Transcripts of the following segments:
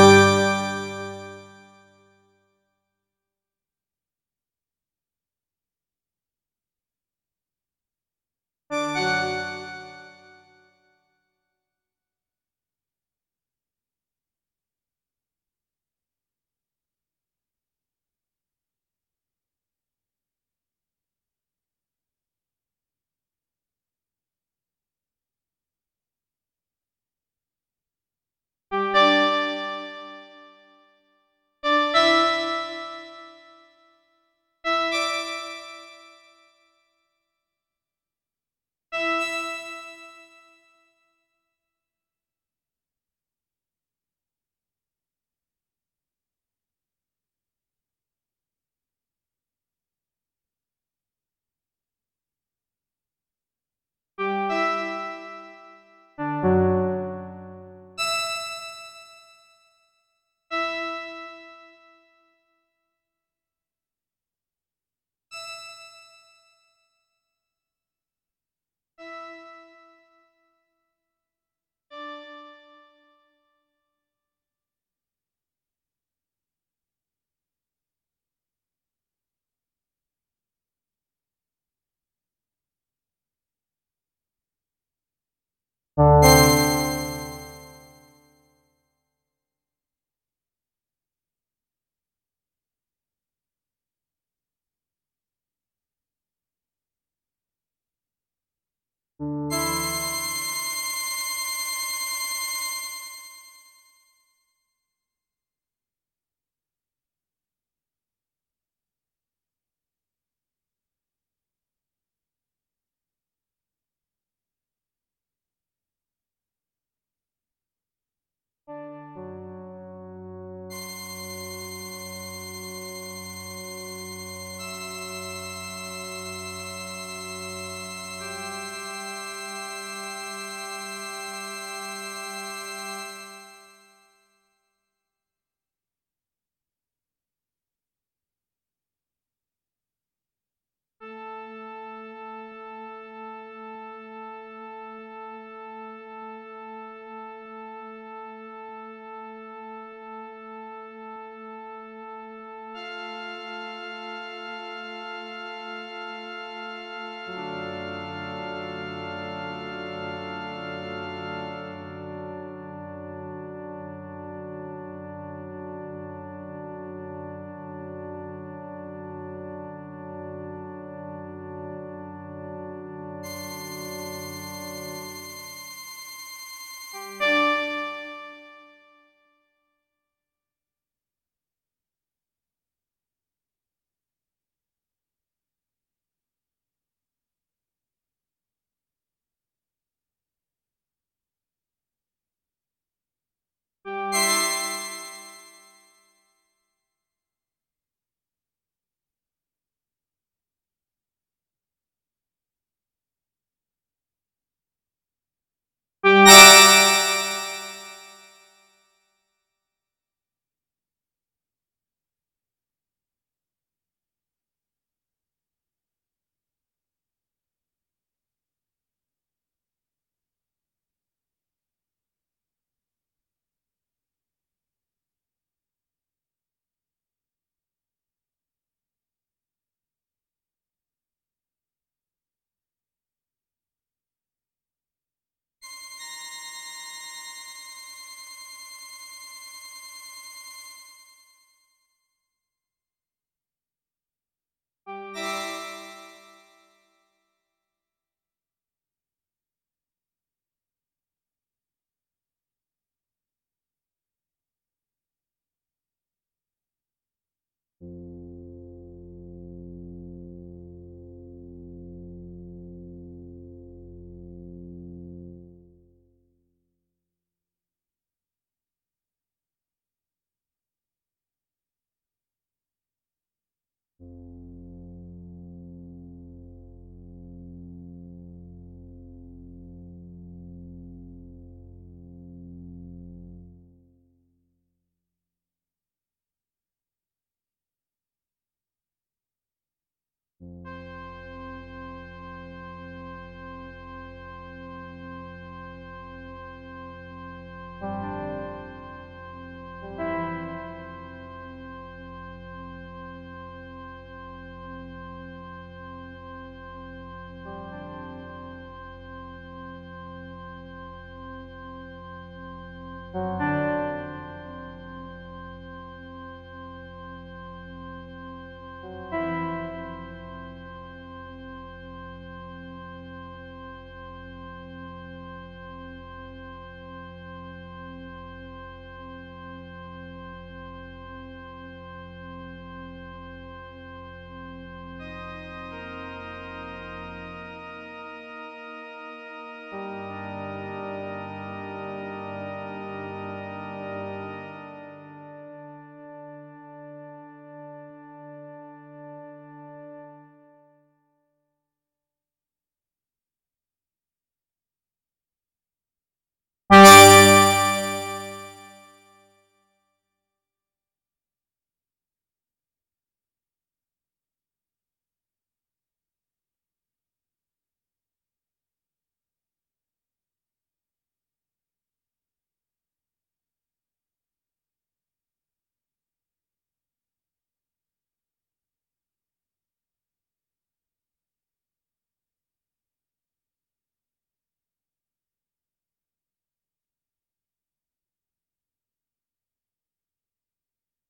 Música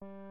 you